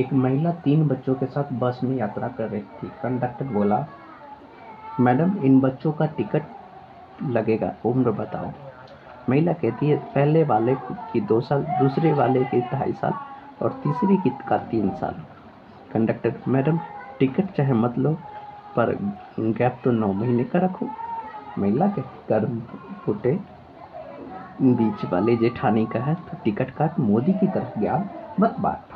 एक महिला तीन बच्चों के साथ बस में यात्रा कर रही थी। कंडक्टर बोला, मैडम, इन बच्चों का टिकट लगेगा, उम्र बताओ। महिला कहती है, पहले वाले की दो साल, दूसरे वाले की ढाई साल और तीसरे की का तीन साल। कंडक्टर, मैडम, टिकट चाहे मत लो, पर गैप तो नौ महीने का रखो। महिला के कर्म फूटे, बीच वाले जेठानी का है तो टिकट काट मोदी की तरफ़ गया, मत बांट